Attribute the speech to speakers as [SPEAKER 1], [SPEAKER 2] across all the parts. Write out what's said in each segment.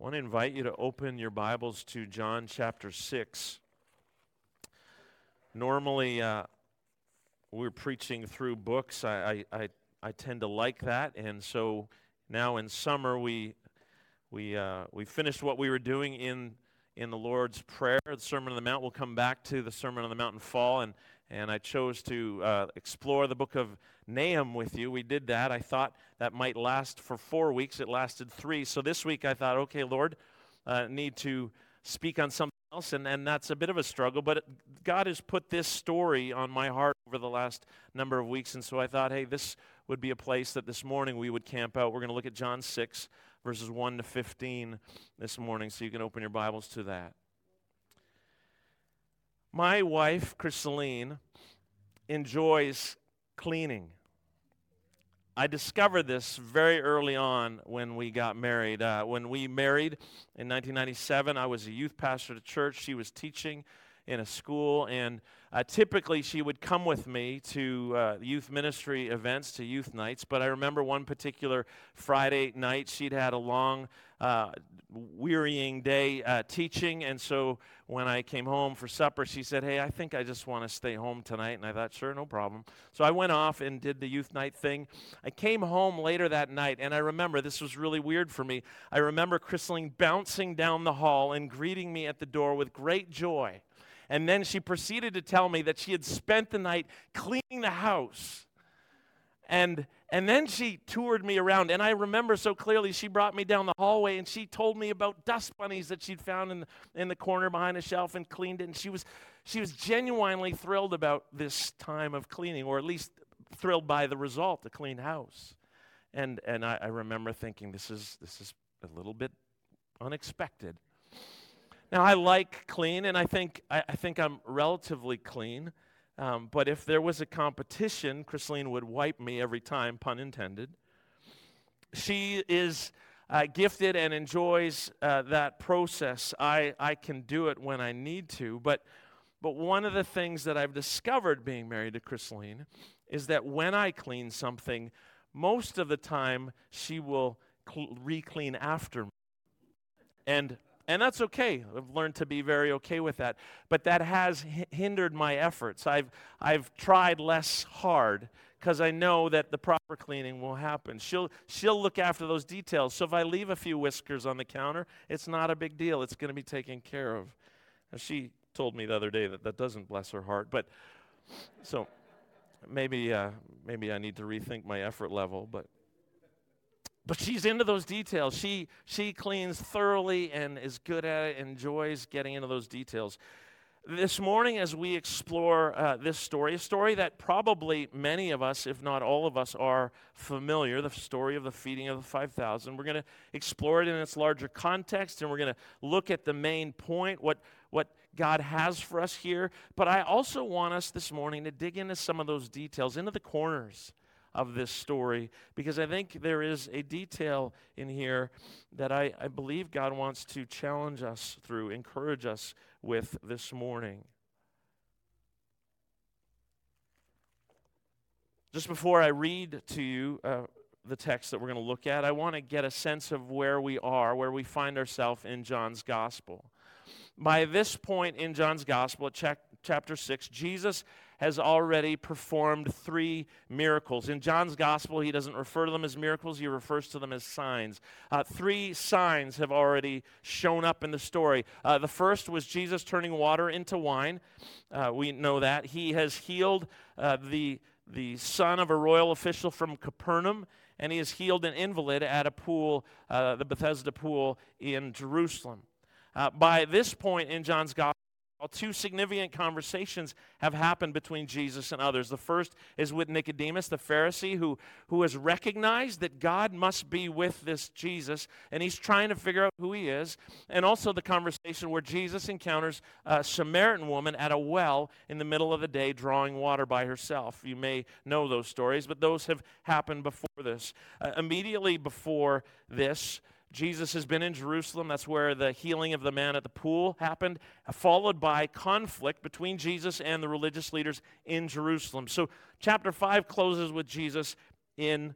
[SPEAKER 1] I want to invite you to open your Bibles to John chapter 6. Normally, uh, we're preaching through books. I, I, I, tend to like that. And so now in summer, we, we, uh, we finished what we were doing in, in the Lord's Prayer. The Sermon on the Mount. We'll come back to the Sermon on the Mount in fall. And, and I chose to uh, explore the book of Nahum with you. We did that. I thought that might last for four weeks. It lasted three. So this week I thought, okay, Lord, uh, need to speak on something else, and, and that's a bit of a struggle. But God has put this story on my heart over the last number of weeks, and so I thought, hey, this would be a place that this morning we would camp out. We're going to look at John 6, verses 1 to 15 this morning, so you can open your Bibles to that. My wife, Chriseline, enjoys cleaning. I discovered this very early on when we got married. Uh, when we married in 1997, I was a youth pastor at a church. She was teaching in a school, and uh, typically she would come with me to uh, youth ministry events, to youth nights. But I remember one particular Friday night, she'd had a long, uh, wearying day uh, teaching, and so when I came home for supper, she said, Hey, I think I just want to stay home tonight. And I thought, Sure, no problem. So I went off and did the youth night thing. I came home later that night, and I remember this was really weird for me. I remember Chriseline bouncing down the hall and greeting me at the door with great joy. And then she proceeded to tell me that she had spent the night cleaning the house. And and then she toured me around, and I remember so clearly she brought me down the hallway and she told me about dust bunnies that she'd found in in the corner behind a shelf and cleaned it. And she was, she was genuinely thrilled about this time of cleaning, or at least thrilled by the result, a clean house. And, and I, I remember thinking, this is, this is a little bit unexpected. Now, I like clean, and I think, I, I think I'm relatively clean. Um, but if there was a competition, Chriseline would wipe me every time, pun intended. She is uh, gifted and enjoys uh, that process. I, I can do it when I need to. But, but one of the things that I've discovered being married to Chriseline is that when I clean something, most of the time she will cl- re clean after me. And and that's okay. I've learned to be very okay with that. But that has hindered my efforts. I've, I've tried less hard because I know that the proper cleaning will happen. She'll, she'll look after those details. So if I leave a few whiskers on the counter, it's not a big deal. It's going to be taken care of. And she told me the other day that that doesn't bless her heart. But so maybe, uh, maybe I need to rethink my effort level. But but she's into those details. She, she cleans thoroughly and is good at it, enjoys getting into those details. This morning, as we explore uh, this story, a story that probably many of us, if not all of us, are familiar the story of the feeding of the 5,000. We're going to explore it in its larger context, and we're going to look at the main point, what, what God has for us here. But I also want us this morning to dig into some of those details, into the corners of this story because I think there is a detail in here that I, I believe God wants to challenge us through, encourage us with this morning. Just before I read to you uh, the text that we're going to look at, I want to get a sense of where we are, where we find ourselves in John's gospel. By this point in John's gospel, at chapter 6, Jesus has already performed three miracles. In John's gospel, he doesn't refer to them as miracles, he refers to them as signs. Uh, three signs have already shown up in the story. Uh, the first was Jesus turning water into wine. Uh, we know that. He has healed uh, the, the son of a royal official from Capernaum and he has healed an invalid at a pool, uh, the Bethesda pool in Jerusalem. Uh, by this point in John's gospel, Two significant conversations have happened between Jesus and others. The first is with Nicodemus, the Pharisee, who, who has recognized that God must be with this Jesus, and he's trying to figure out who he is. And also the conversation where Jesus encounters a Samaritan woman at a well in the middle of the day drawing water by herself. You may know those stories, but those have happened before this. Uh, immediately before this, Jesus has been in Jerusalem. That's where the healing of the man at the pool happened, followed by conflict between Jesus and the religious leaders in Jerusalem. So, chapter 5 closes with Jesus in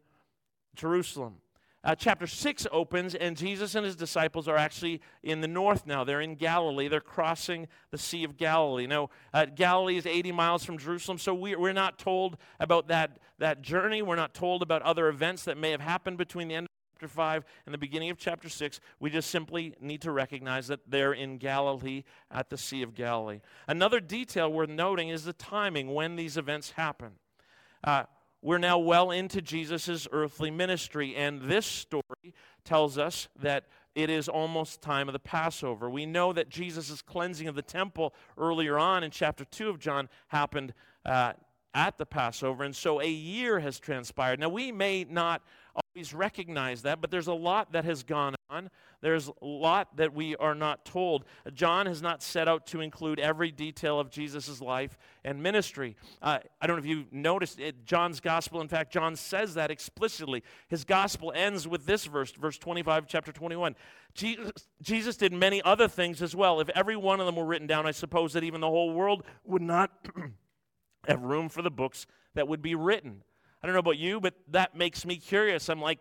[SPEAKER 1] Jerusalem. uh, chapter 6 opens, and Jesus and his disciples are actually in the north now. They're in Galilee. They're crossing the Sea of Galilee. Now, uh, Galilee is 80 miles from Jerusalem, so we, we're not told about that, that journey. We're not told about other events that may have happened between the end chapter 5 and the beginning of chapter 6. We just simply need to recognize that they're in Galilee at the Sea of Galilee. Another detail worth noting is the timing when these events happen. Uh, we're now well into Jesus' earthly ministry, and this story tells us that it is almost time of the Passover. We know that Jesus' cleansing of the temple earlier on in chapter 2 of John happened uh, at the Passover, and so a year has transpired. Now, we may not always recognize that, but there's a lot that has gone on. There's a lot that we are not told. John has not set out to include every detail of Jesus' life and ministry. Uh, I don't know if you noticed it, John's gospel. In fact, John says that explicitly. His gospel ends with this verse, verse 25, chapter 21. Jesus, Jesus did many other things as well. If every one of them were written down, I suppose that even the whole world would not have room for the books that would be written. I don't know about you, but that makes me curious. I'm like,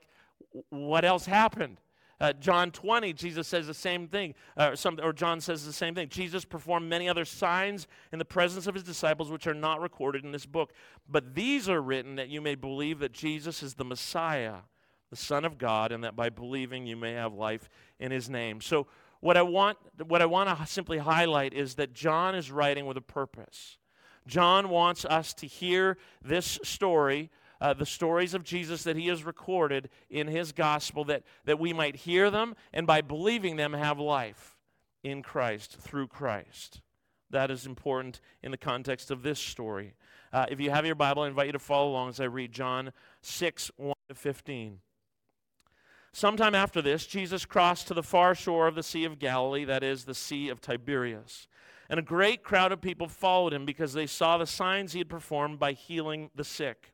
[SPEAKER 1] what else happened? Uh, John 20, Jesus says the same thing, uh, some, or John says the same thing. Jesus performed many other signs in the presence of his disciples, which are not recorded in this book. But these are written that you may believe that Jesus is the Messiah, the Son of God, and that by believing you may have life in his name. So, what I want, what I want to simply highlight is that John is writing with a purpose. John wants us to hear this story uh, the stories of Jesus that he has recorded in his gospel, that, that we might hear them and by believing them have life in Christ, through Christ. That is important in the context of this story. Uh, if you have your Bible, I invite you to follow along as I read John 6 1 to 15. Sometime after this, Jesus crossed to the far shore of the Sea of Galilee, that is, the Sea of Tiberias. And a great crowd of people followed him because they saw the signs he had performed by healing the sick.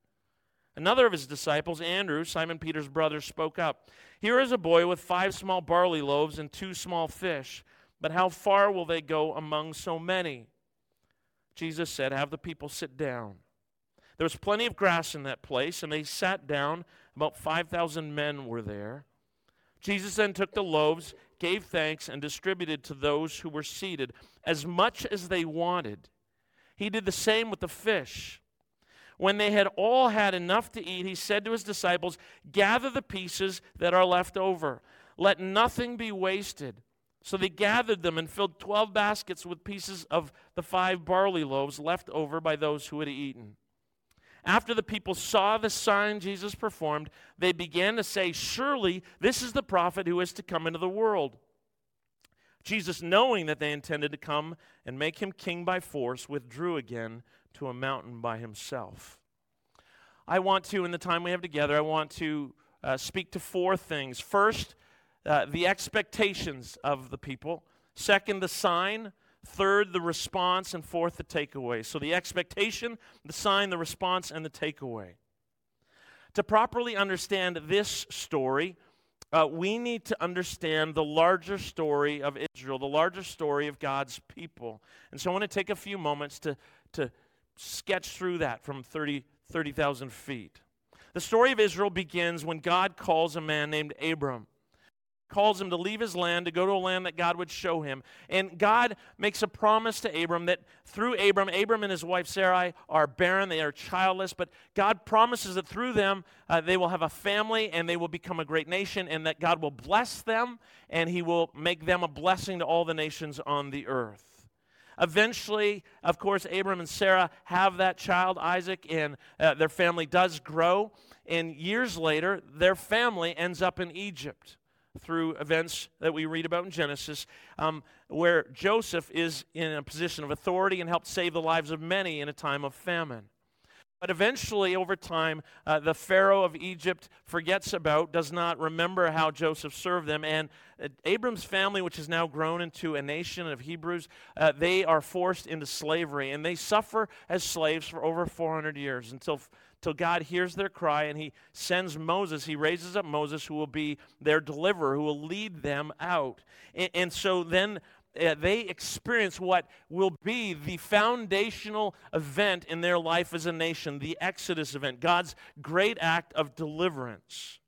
[SPEAKER 1] Another of his disciples, Andrew, Simon Peter's brother, spoke up. Here is a boy with five small barley loaves and two small fish, but how far will they go among so many? Jesus said, Have the people sit down. There was plenty of grass in that place, and they sat down. About 5,000 men were there. Jesus then took the loaves, gave thanks, and distributed to those who were seated as much as they wanted. He did the same with the fish. When they had all had enough to eat, he said to his disciples, Gather the pieces that are left over. Let nothing be wasted. So they gathered them and filled 12 baskets with pieces of the five barley loaves left over by those who had eaten. After the people saw the sign Jesus performed, they began to say, Surely this is the prophet who is to come into the world. Jesus, knowing that they intended to come and make him king by force, withdrew again to a mountain by himself. I want to, in the time we have together, I want to uh, speak to four things. First, uh, the expectations of the people. Second, the sign. Third, the response. And fourth, the takeaway. So the expectation, the sign, the response, and the takeaway. To properly understand this story, uh, we need to understand the larger story of Israel, the larger story of God's people. And so I want to take a few moments to, to sketch through that from 30 30,000 feet. The story of Israel begins when God calls a man named Abram. Calls him to leave his land to go to a land that God would show him. And God makes a promise to Abram that through Abram, Abram and his wife Sarai are barren, they are childless, but God promises that through them uh, they will have a family and they will become a great nation, and that God will bless them and he will make them a blessing to all the nations on the earth. Eventually, of course, Abram and Sarah have that child, Isaac, and uh, their family does grow. And years later, their family ends up in Egypt through events that we read about in Genesis, um, where Joseph is in a position of authority and helps save the lives of many in a time of famine. But eventually, over time, uh, the Pharaoh of Egypt forgets about, does not remember how Joseph served them. And uh, Abram's family, which has now grown into a nation of Hebrews, uh, they are forced into slavery. And they suffer as slaves for over 400 years until, until God hears their cry and he sends Moses. He raises up Moses, who will be their deliverer, who will lead them out. And, and so then uh, they experience what will be the foundational event in their life as a nation, the Exodus event, God's great act of deliverance.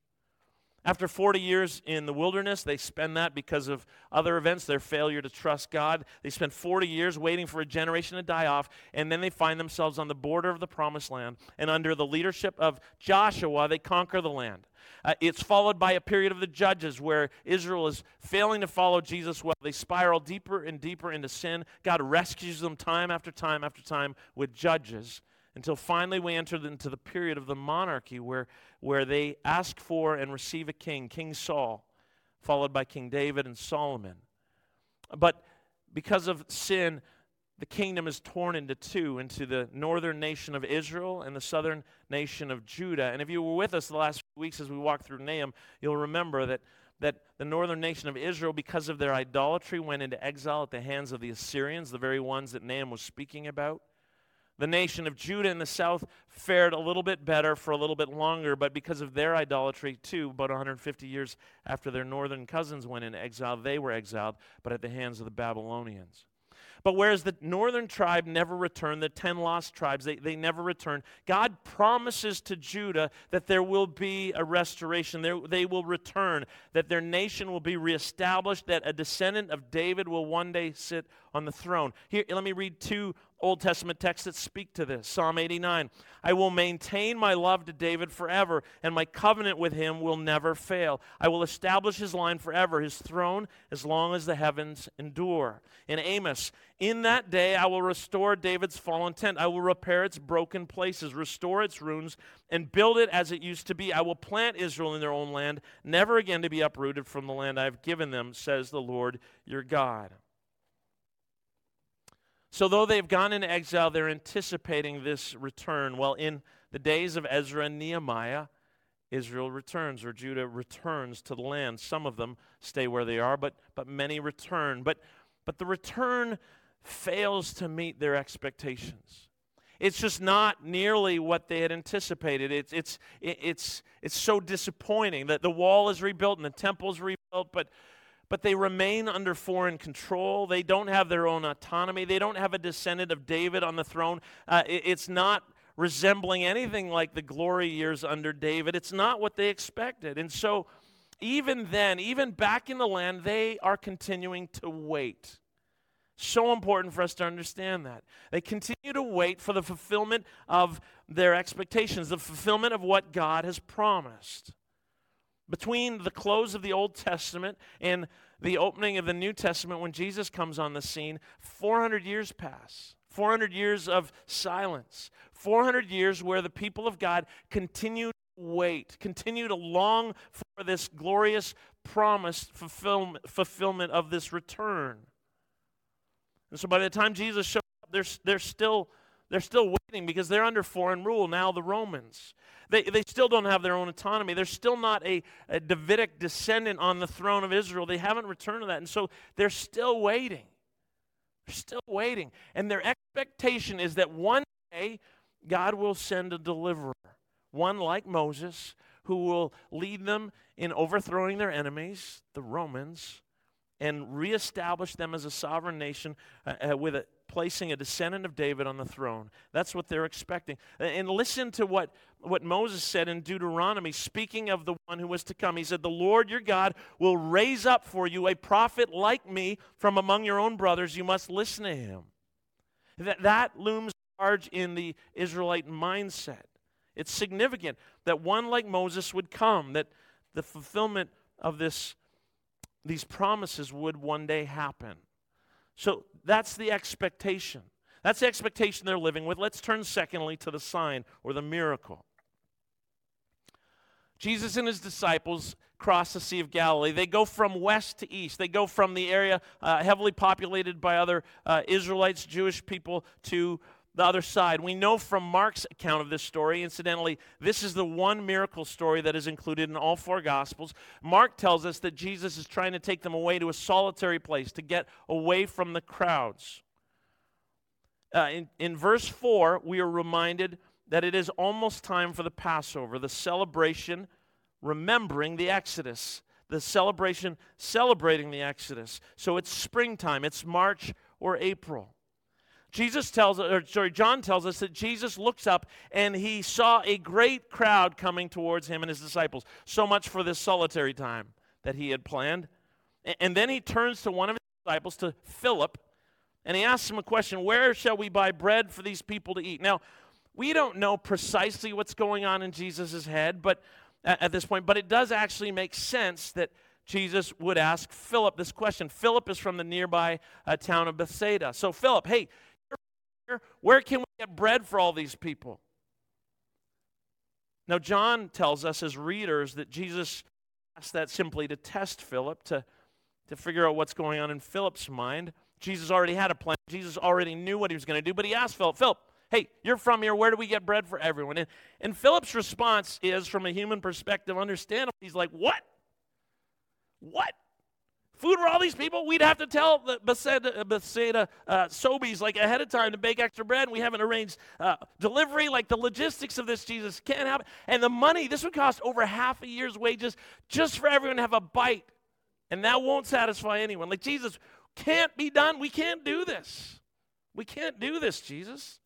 [SPEAKER 1] After 40 years in the wilderness, they spend that because of other events, their failure to trust God. They spend 40 years waiting for a generation to die off, and then they find themselves on the border of the promised land. And under the leadership of Joshua, they conquer the land. Uh, it's followed by a period of the judges where Israel is failing to follow Jesus well. They spiral deeper and deeper into sin. God rescues them time after time after time with judges until finally we enter into the period of the monarchy where, where they ask for and receive a king, King Saul, followed by King David and Solomon. But because of sin, the kingdom is torn into two into the northern nation of Israel and the southern nation of Judah. And if you were with us the last few weeks as we walked through Nahum, you'll remember that, that the northern nation of Israel, because of their idolatry, went into exile at the hands of the Assyrians, the very ones that Nahum was speaking about. The nation of Judah in the south fared a little bit better for a little bit longer, but because of their idolatry, too, about 150 years after their northern cousins went into exile, they were exiled, but at the hands of the Babylonians. But whereas the northern tribe never returned, the 10 lost tribes, they, they never returned, God promises to Judah that there will be a restoration. There, they will return, that their nation will be reestablished, that a descendant of David will one day sit on the throne. Here, let me read two Old Testament texts that speak to this. Psalm 89 I will maintain my love to David forever, and my covenant with him will never fail. I will establish his line forever, his throne as long as the heavens endure. In Amos, in that day I will restore David's fallen tent. I will repair its broken places, restore its ruins, and build it as it used to be. I will plant Israel in their own land, never again to be uprooted from the land I have given them, says the Lord your God. So, though they've gone into exile, they're anticipating this return. Well, in the days of Ezra and Nehemiah, Israel returns, or Judah returns to the land. Some of them stay where they are, but, but many return. But, but the return fails to meet their expectations. It's just not nearly what they had anticipated. It's, it's, it's, it's so disappointing that the wall is rebuilt and the temple is rebuilt, but, but they remain under foreign control. They don't have their own autonomy. They don't have a descendant of David on the throne. Uh, it, it's not resembling anything like the glory years under David. It's not what they expected. And so, even then, even back in the land, they are continuing to wait. So important for us to understand that. They continue to wait for the fulfillment of their expectations, the fulfillment of what God has promised. Between the close of the Old Testament and the opening of the New Testament, when Jesus comes on the scene, 400 years pass. 400 years of silence. 400 years where the people of God continue to wait, continue to long for this glorious promised fulfillment, of this return. And so by the time Jesus shows up, they're, they're, still, they're still waiting because they're under foreign rule, now the Romans. They, they still don't have their own autonomy. They're still not a, a Davidic descendant on the throne of Israel. They haven't returned to that. And so they're still waiting. They're still waiting. And their expectation is that one day God will send a deliverer, one like Moses, who will lead them in overthrowing their enemies, the Romans, and reestablish them as a sovereign nation uh, uh, with a, placing a descendant of David on the throne. That's what they're expecting. And listen to what, what Moses said in Deuteronomy, speaking of the one who was to come. He said, The Lord your God will raise up for you a prophet like me from among your own brothers. You must listen to him. That, that looms large in the Israelite mindset. It's significant that one like Moses would come, that the fulfillment of this these promises would one day happen. So that's the expectation. That's the expectation they're living with. Let's turn, secondly, to the sign or the miracle. Jesus and his disciples cross the Sea of Galilee. They go from west to east. They go from the area uh, heavily populated by other uh, Israelites, Jewish people, to the other side. We know from Mark's account of this story, incidentally, this is the one miracle story that is included in all four Gospels. Mark tells us that Jesus is trying to take them away to a solitary place to get away from the crowds. Uh, in, in verse 4, we are reminded that it is almost time for the Passover, the celebration remembering the Exodus, the celebration celebrating the Exodus. So it's springtime, it's March or April. Jesus tells or sorry, John tells us that Jesus looks up and he saw a great crowd coming towards him and his disciples. So much for this solitary time that he had planned. And then he turns to one of his disciples, to Philip, and he asks him a question Where shall we buy bread for these people to eat? Now, we don't know precisely what's going on in Jesus' head, but at this point, but it does actually make sense that Jesus would ask Philip this question. Philip is from the nearby uh, town of Bethsaida. So, Philip, hey, where can we get bread for all these people? Now, John tells us as readers that Jesus asked that simply to test Philip, to, to figure out what's going on in Philip's mind. Jesus already had a plan. Jesus already knew what he was going to do, but he asked Philip, Philip, hey, you're from here. Where do we get bread for everyone? And, and Philip's response is, from a human perspective, understandable. He's like, what? What? Food for all these people, we'd have to tell the Bethsaida, Bethsaida uh, Sobeys like ahead of time to bake extra bread. We haven't arranged uh, delivery. Like the logistics of this, Jesus can't happen. And the money, this would cost over half a year's wages just for everyone to have a bite. And that won't satisfy anyone. Like Jesus can't be done. We can't do this. We can't do this, Jesus.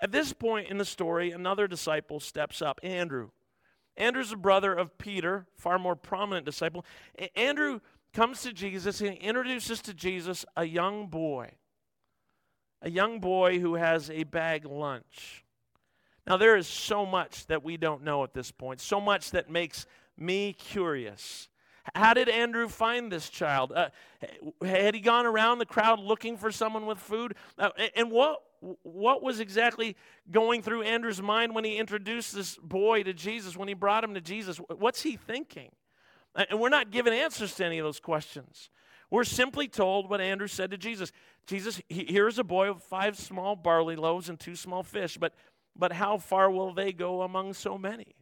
[SPEAKER 1] At this point in the story, another disciple steps up, Andrew. Andrew's a brother of Peter, far more prominent disciple. Andrew comes to Jesus and introduces to Jesus a young boy, a young boy who has a bag lunch. Now, there is so much that we don't know at this point, so much that makes me curious. How did Andrew find this child? Uh, had he gone around the crowd looking for someone with food? Uh, and what what was exactly going through Andrew's mind when he introduced this boy to Jesus, when he brought him to Jesus? What's he thinking? And we're not given answers to any of those questions. We're simply told what Andrew said to Jesus. Jesus, here's a boy with five small barley loaves and two small fish, but, but how far will they go among so many?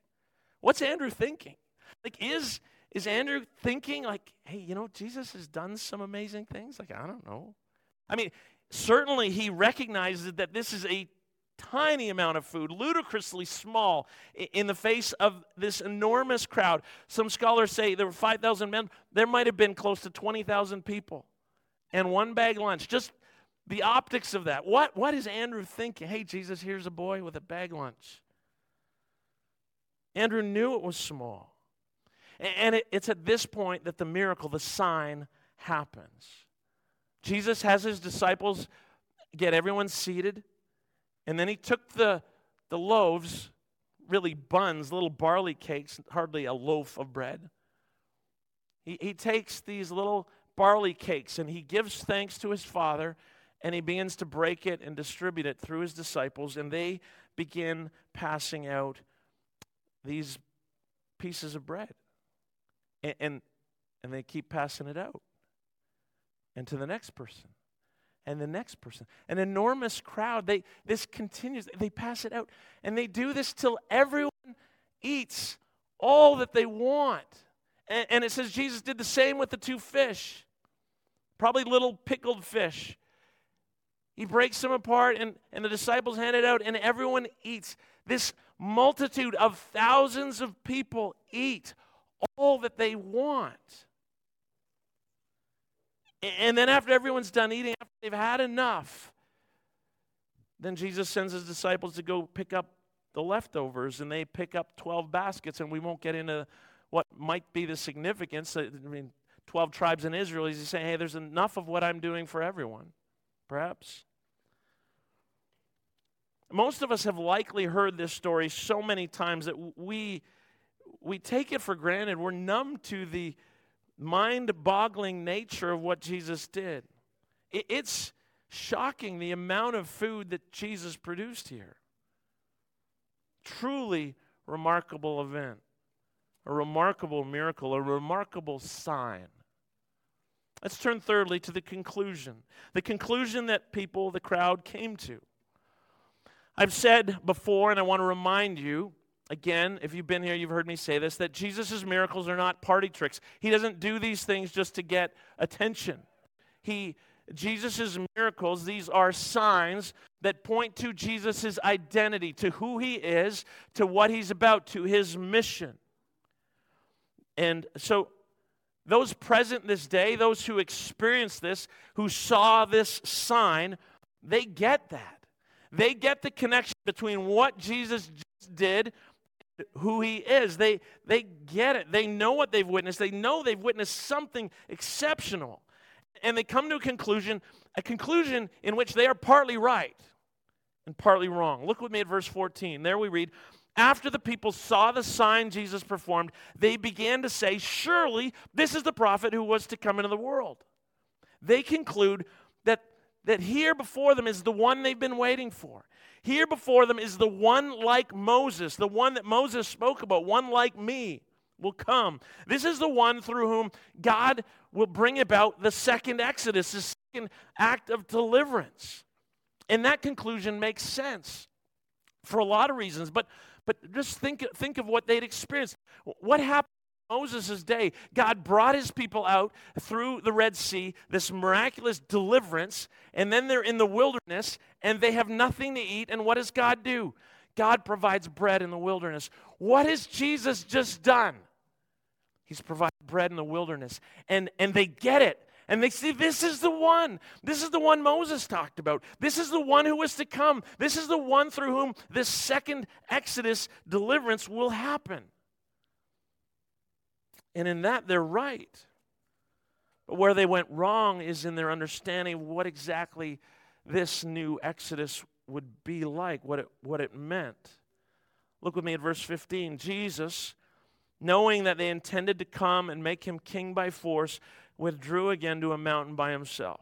[SPEAKER 1] What's Andrew thinking? Like, is, is Andrew thinking, like, hey, you know, Jesus has done some amazing things? Like, I don't know. I mean, certainly he recognizes that this is a tiny amount of food, ludicrously small in the face of this enormous crowd. Some scholars say there were 5,000 men. There might have been close to 20,000 people. And one bag lunch. Just the optics of that. What, what is Andrew thinking? Hey, Jesus, here's a boy with a bag lunch. Andrew knew it was small. And it's at this point that the miracle, the sign, happens. Jesus has his disciples get everyone seated, and then he took the, the loaves, really buns, little barley cakes, hardly a loaf of bread. He, he takes these little barley cakes and he gives thanks to his Father, and he begins to break it and distribute it through his disciples, and they begin passing out these pieces of bread. And, and, and they keep passing it out and to the next person and the next person. An enormous crowd. They this continues. They pass it out. And they do this till everyone eats all that they want. And, and, it says Jesus did the same with the two fish. Probably little pickled fish. He breaks them apart and, and the disciples hand it out, and everyone eats. This multitude of thousands of people eat all that they want. And then after everyone's done eating, after they've had enough, then Jesus sends his disciples to go pick up the leftovers, and they pick up 12 baskets, and we won't get into what might be the significance. I mean, 12 tribes in Israel, he's saying, hey, there's enough of what I'm doing for everyone, perhaps. Most of us have likely heard this story so many times that we, we take it for granted. We're numb to the mind boggling nature of what Jesus did. It's shocking the amount of food that Jesus produced here. Truly remarkable event, a remarkable miracle, a remarkable sign. Let's turn thirdly to the conclusion. The conclusion that people, the crowd, came to. I've said before, and I want to remind you again, if you've been here, you've heard me say this, that Jesus' miracles are not party tricks. He doesn't do these things just to get attention. He Jesus' miracles, these are signs that point to Jesus' identity, to who he is, to what he's about, to his mission. And so, those present this day, those who experienced this, who saw this sign, they get that. They get the connection between what Jesus did who he is. They, they get it. They know what they've witnessed. They know they've witnessed something exceptional and they come to a conclusion, a conclusion in which they are partly right and partly wrong. Look with me at verse 14. There we read, after the people saw the sign Jesus performed, they began to say, Surely this is the prophet who was to come into the world. They conclude that, that here before them is the one they've been waiting for. Here before them is the one like Moses, the one that Moses spoke about, one like me will come. This is the one through whom God will bring about the second Exodus, the second act of deliverance. And that conclusion makes sense for a lot of reasons, but, but just think, think of what they'd experienced. What happened Moses' day, God brought his people out through the Red Sea, this miraculous deliverance, and then they're in the wilderness and they have nothing to eat. And what does God do? God provides bread in the wilderness. What has Jesus just done? He's provided bread in the wilderness. And, and they get it. And they see this is the one. This is the one Moses talked about. This is the one who was to come. This is the one through whom this second Exodus deliverance will happen. And in that, they're right. But where they went wrong is in their understanding of what exactly this new Exodus would be like, what it, what it meant. Look with me at verse 15. Jesus knowing that they intended to come and make him king by force, withdrew again to a mountain by himself.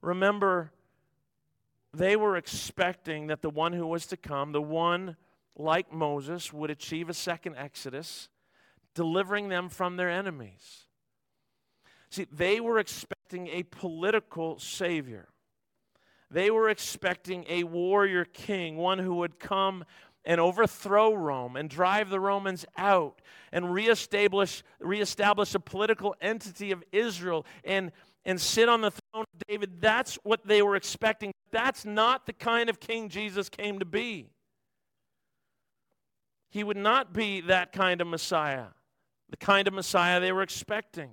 [SPEAKER 1] Remember, they were expecting that the one who was to come, the one like Moses, would achieve a second Exodus, delivering them from their enemies. See, they were expecting a political savior. They were expecting a warrior king, one who would come and overthrow Rome and drive the Romans out and reestablish, reestablish a political entity of Israel and, and sit on the throne of David. That's what they were expecting. That's not the kind of king Jesus came to be. He would not be that kind of Messiah, the kind of Messiah they were expecting.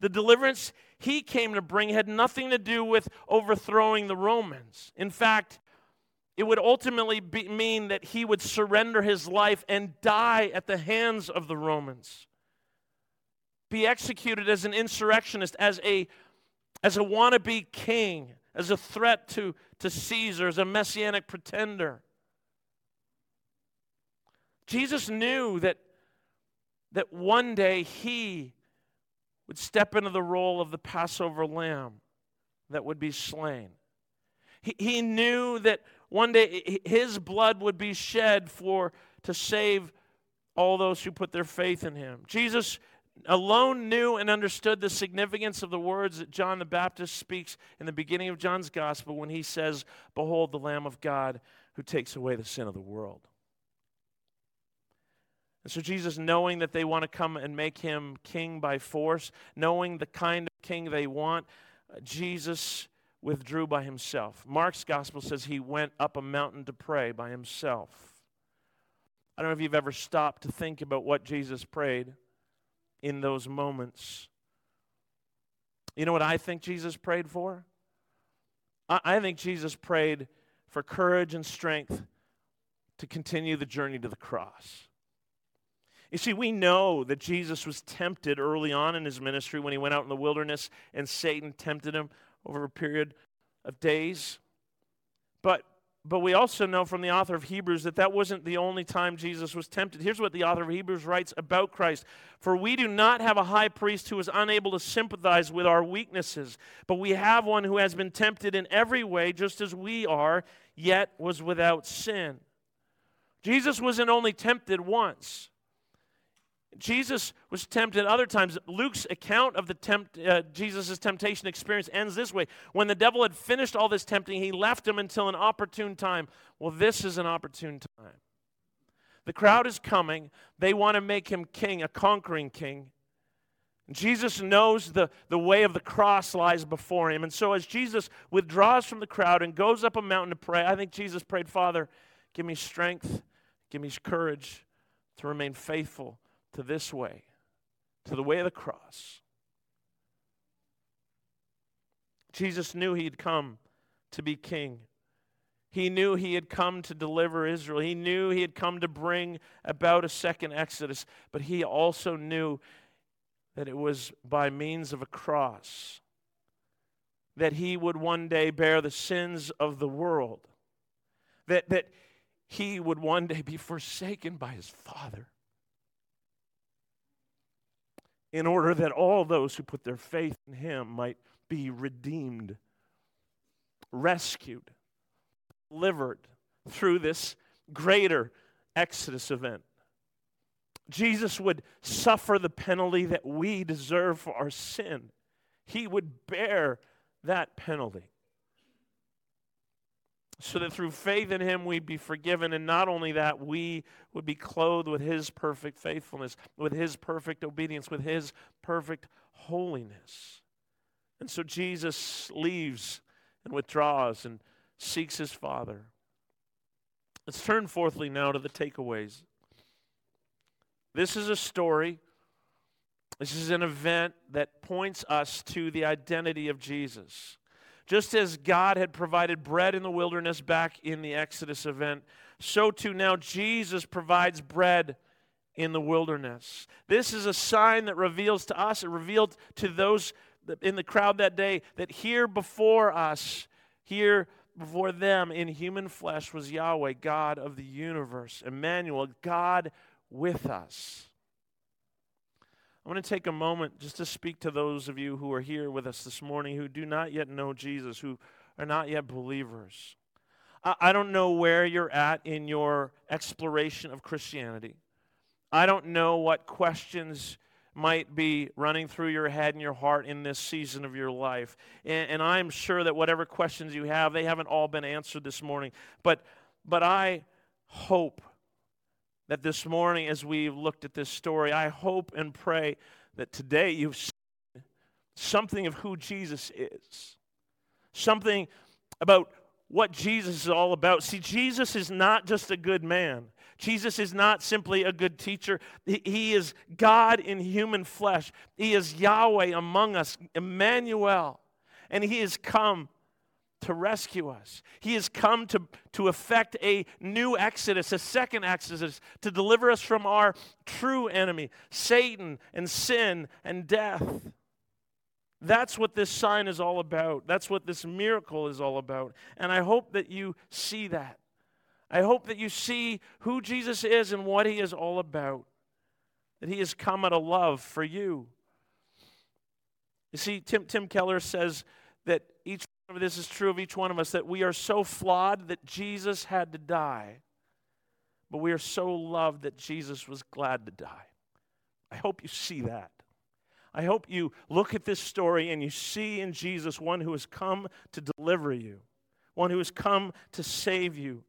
[SPEAKER 1] The deliverance he came to bring had nothing to do with overthrowing the Romans. In fact, it would ultimately be, mean that he would surrender his life and die at the hands of the Romans. Be executed as an insurrectionist, as a, as a wannabe king, as a threat to, to Caesar, as a messianic pretender. Jesus knew that, that one day he would step into the role of the Passover lamb that would be slain. He, he knew that one day his blood would be shed for to save all those who put their faith in him. Jesus alone knew and understood the significance of the words that John the Baptist speaks in the beginning of John's gospel when he says, Behold the Lamb of God who takes away the sin of the world. And so, Jesus, knowing that they want to come and make him king by force, knowing the kind of king they want, uh, Jesus withdrew by himself. Mark's gospel says he went up a mountain to pray by himself. I don't know if you've ever stopped to think about what Jesus prayed in those moments. You know what I think Jesus prayed for? I, I think Jesus prayed for courage and strength to continue the journey to the cross. You see, we know that Jesus was tempted early on in his ministry when he went out in the wilderness and Satan tempted him over a period of days. But but we also know from the author of Hebrews that that wasn't the only time Jesus was tempted. Here's what the author of Hebrews writes about Christ For we do not have a high priest who is unable to sympathize with our weaknesses, but we have one who has been tempted in every way, just as we are, yet was without sin. Jesus wasn't only tempted once, Jesus was tempted other times. Luke's account of the tempt, uh, Jesus' temptation experience ends this way. When the devil had finished all this tempting, he left him until an opportune time. Well, this is an opportune time. The crowd is coming. They want to make him king, a conquering king. Jesus knows the, the way of the cross lies before him. And so, as Jesus withdraws from the crowd and goes up a mountain to pray, I think Jesus prayed, Father, give me strength, give me courage to remain faithful to this way, to the way of the cross. Jesus knew he'd come to be king. He knew he had come to deliver Israel. He knew he had come to bring about a second Exodus, but he also knew that it was by means of a cross that he would one day bear the sins of the world, that, that he would one day be forsaken by his Father in order that all those who put their faith in him might be redeemed, rescued, delivered through this greater Exodus event. Jesus would suffer the penalty that we deserve for our sin. He would bear that penalty. So that through faith in Him we'd be forgiven, and not only that, we would be clothed with His perfect faithfulness, with His perfect obedience, with His perfect holiness. And so Jesus leaves and withdraws and seeks His Father. Let's turn fourthly now to the takeaways. This is a story, this is an event that points us to the identity of Jesus. Just as God had provided bread in the wilderness back in the Exodus event, so too now Jesus provides bread in the wilderness. This is a sign that reveals to us, it revealed to those in the crowd that day, that here before us, here before them in human flesh was Yahweh, God of the universe, Emmanuel, God with us. I want to take a moment just to speak to those of you who are here with us this morning who do not yet know Jesus, who are not yet believers. I, don't know where you're at in your exploration of Christianity. I don't know what questions might be running through your head and your heart in this season of your life. And, and, I'm sure that whatever questions you have, they haven't all been answered this morning. But, but I hope that this morning, as we've looked at this story, I hope and pray that today you've seen something of who Jesus is, something about what Jesus is all about. See, Jesus is not just a good man. Jesus is not simply a good teacher. He is God in human flesh. He is Yahweh among us, Emmanuel. And He has come to rescue us. He has come to, to effect a new exodus, a second exodus, to deliver us from our true enemy, Satan and sin and death. That's what this sign is all about. That's what this miracle is all about. And I hope that you see that. I hope that you see who Jesus is and what he is all about. That he has come out of love for you. You see, Tim, Tim Keller says that each this is true of each one of us that we are so flawed that Jesus had to die, but we are so loved that Jesus was glad to die. I hope you see that. I hope you look at this story and you see in Jesus one who has come to deliver you, one who has come to save you,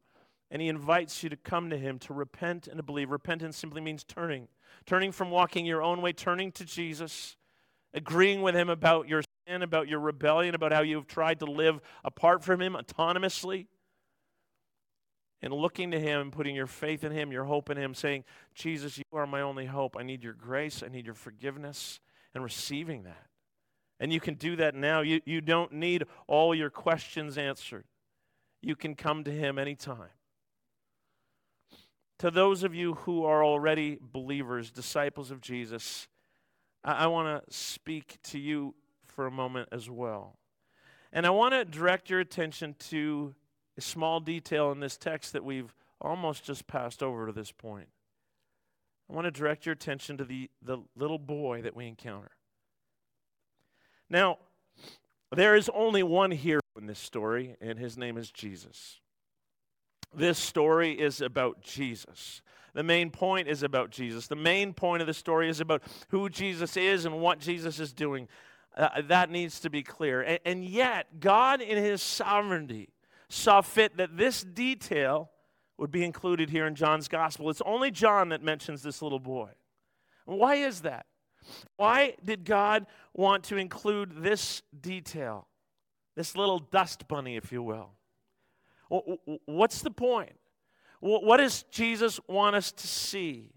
[SPEAKER 1] and he invites you to come to him to repent and to believe. Repentance simply means turning, turning from walking your own way, turning to Jesus, agreeing with him about your sin, about your rebellion, about how you've tried to live apart from Him autonomously. And looking to Him and putting your faith in Him, your hope in Him, saying, Jesus, you are my only hope. I need your grace, I need your forgiveness, and receiving that. And you can do that now. You, you don't need all your questions answered. You can come to Him anytime. To those of you who are already believers, disciples of Jesus, I, I want to speak to you for a moment as well. And I want to direct your attention to a small detail in this text that we've almost just passed over to this point. I want to direct your attention to the, the little boy that we encounter. Now, there is only one hero in this story, and his name is Jesus. this story is about Jesus. The main point is about Jesus. The main point of the story is about who Jesus is and what Jesus is doing. Uh, that needs to be clear. And, and yet, God, in His sovereignty, saw fit that this detail would be included here in John's gospel. It's only John that mentions this little boy. Why is that? Why did God want to include this detail? This little dust bunny, if you will. What's the point? What does Jesus want us to see?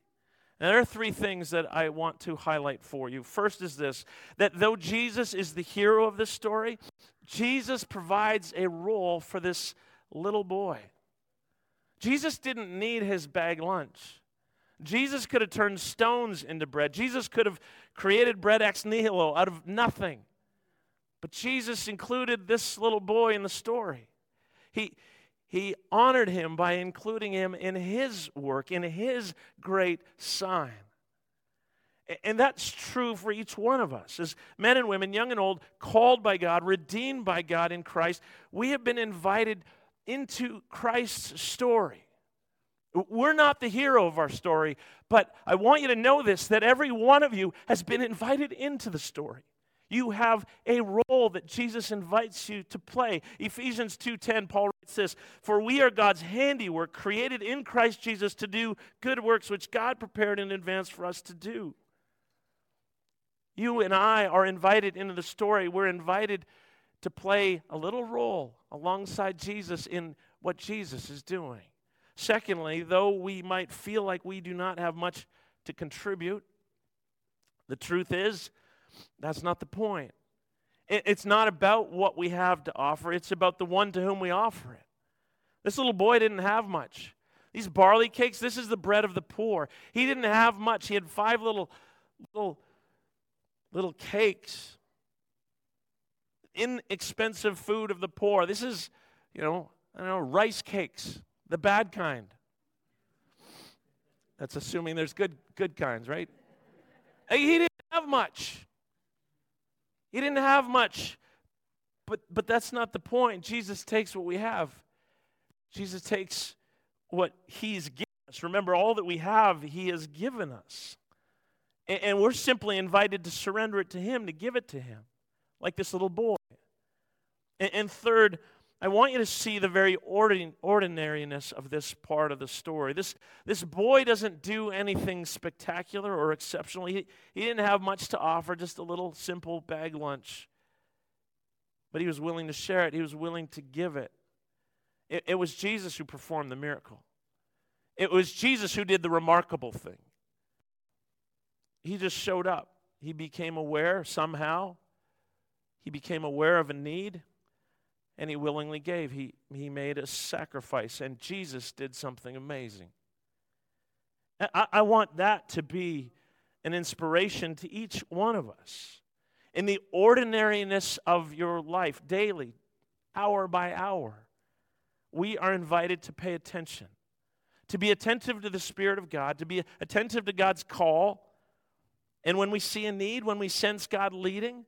[SPEAKER 1] Now, there are three things that I want to highlight for you. First is this that though Jesus is the hero of this story, Jesus provides a role for this little boy. Jesus didn't need his bag lunch. Jesus could have turned stones into bread. Jesus could have created bread ex nihilo out of nothing. But Jesus included this little boy in the story. He, he honored him by including him in his work, in his great sign. And that's true for each one of us. As men and women, young and old, called by God, redeemed by God in Christ, we have been invited into Christ's story. We're not the hero of our story, but I want you to know this that every one of you has been invited into the story. You have a role that Jesus invites you to play. Ephesians 2:10 Paul writes this, "For we are God's handiwork, created in Christ Jesus to do good works which God prepared in advance for us to do." You and I are invited into the story. We're invited to play a little role alongside Jesus in what Jesus is doing. Secondly, though we might feel like we do not have much to contribute, the truth is that's not the point. It's not about what we have to offer, it's about the one to whom we offer it. This little boy didn't have much. These barley cakes, this is the bread of the poor. He didn't have much. He had five little little little cakes. Inexpensive food of the poor. This is, you know, I don't know, rice cakes, the bad kind. That's assuming there's good good kinds, right? He didn't have much. He didn't have much. But, but that's not the point. Jesus takes what we have, Jesus takes what He's given us. Remember, all that we have, He has given us. And, and we're simply invited to surrender it to Him, to give it to Him, like this little boy. And, and third, I want you to see the very ordinariness of this part of the story. This, this boy doesn't do anything spectacular or exceptional. He, he didn't have much to offer, just a little simple bag lunch. But he was willing to share it, he was willing to give it. It, it was Jesus who performed the miracle, it was Jesus who did the remarkable thing. He just showed up. He became aware somehow. He became aware of a need and he willingly gave. He, he made a sacrifice, and Jesus did something amazing. I, I want that to be an inspiration to each one of us. In the ordinariness of your life, daily, hour by hour, we are invited to pay attention, to be attentive to the Spirit of God, to be attentive to God's call. And when we see a need, when we sense God leading,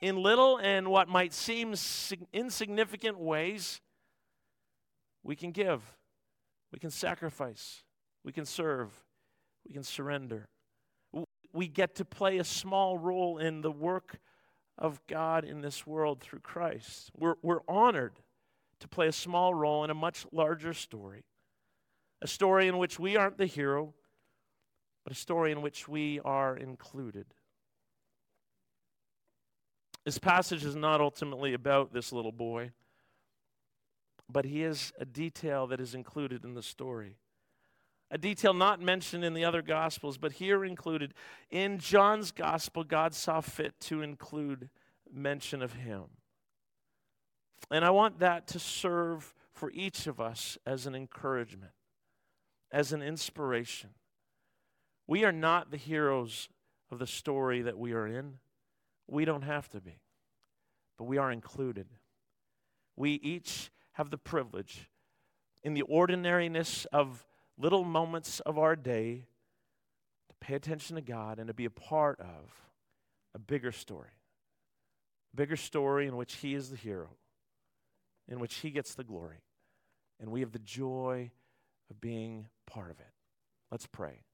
[SPEAKER 1] in little and what might seem insignificant ways, we can give, we can sacrifice, we can serve, we can surrender. We get to play a small role in the work of God in this world through Christ. We're, we're honored to play a small role in a much larger story, a story in which we aren't the hero, but a story in which we are included. This passage is not ultimately about this little boy, but he is a detail that is included in the story. A detail not mentioned in the other Gospels, but here included. In John's Gospel, God saw fit to include mention of him. And I want that to serve for each of us as an encouragement, as an inspiration. We are not the heroes of the story that we are in. We don't have to be, but we are included. We each have the privilege in the ordinariness of little moments of our day to pay attention to God and to be a part of a bigger story. A bigger story in which He is the hero, in which He gets the glory. and we have the joy of being part of it. Let's pray.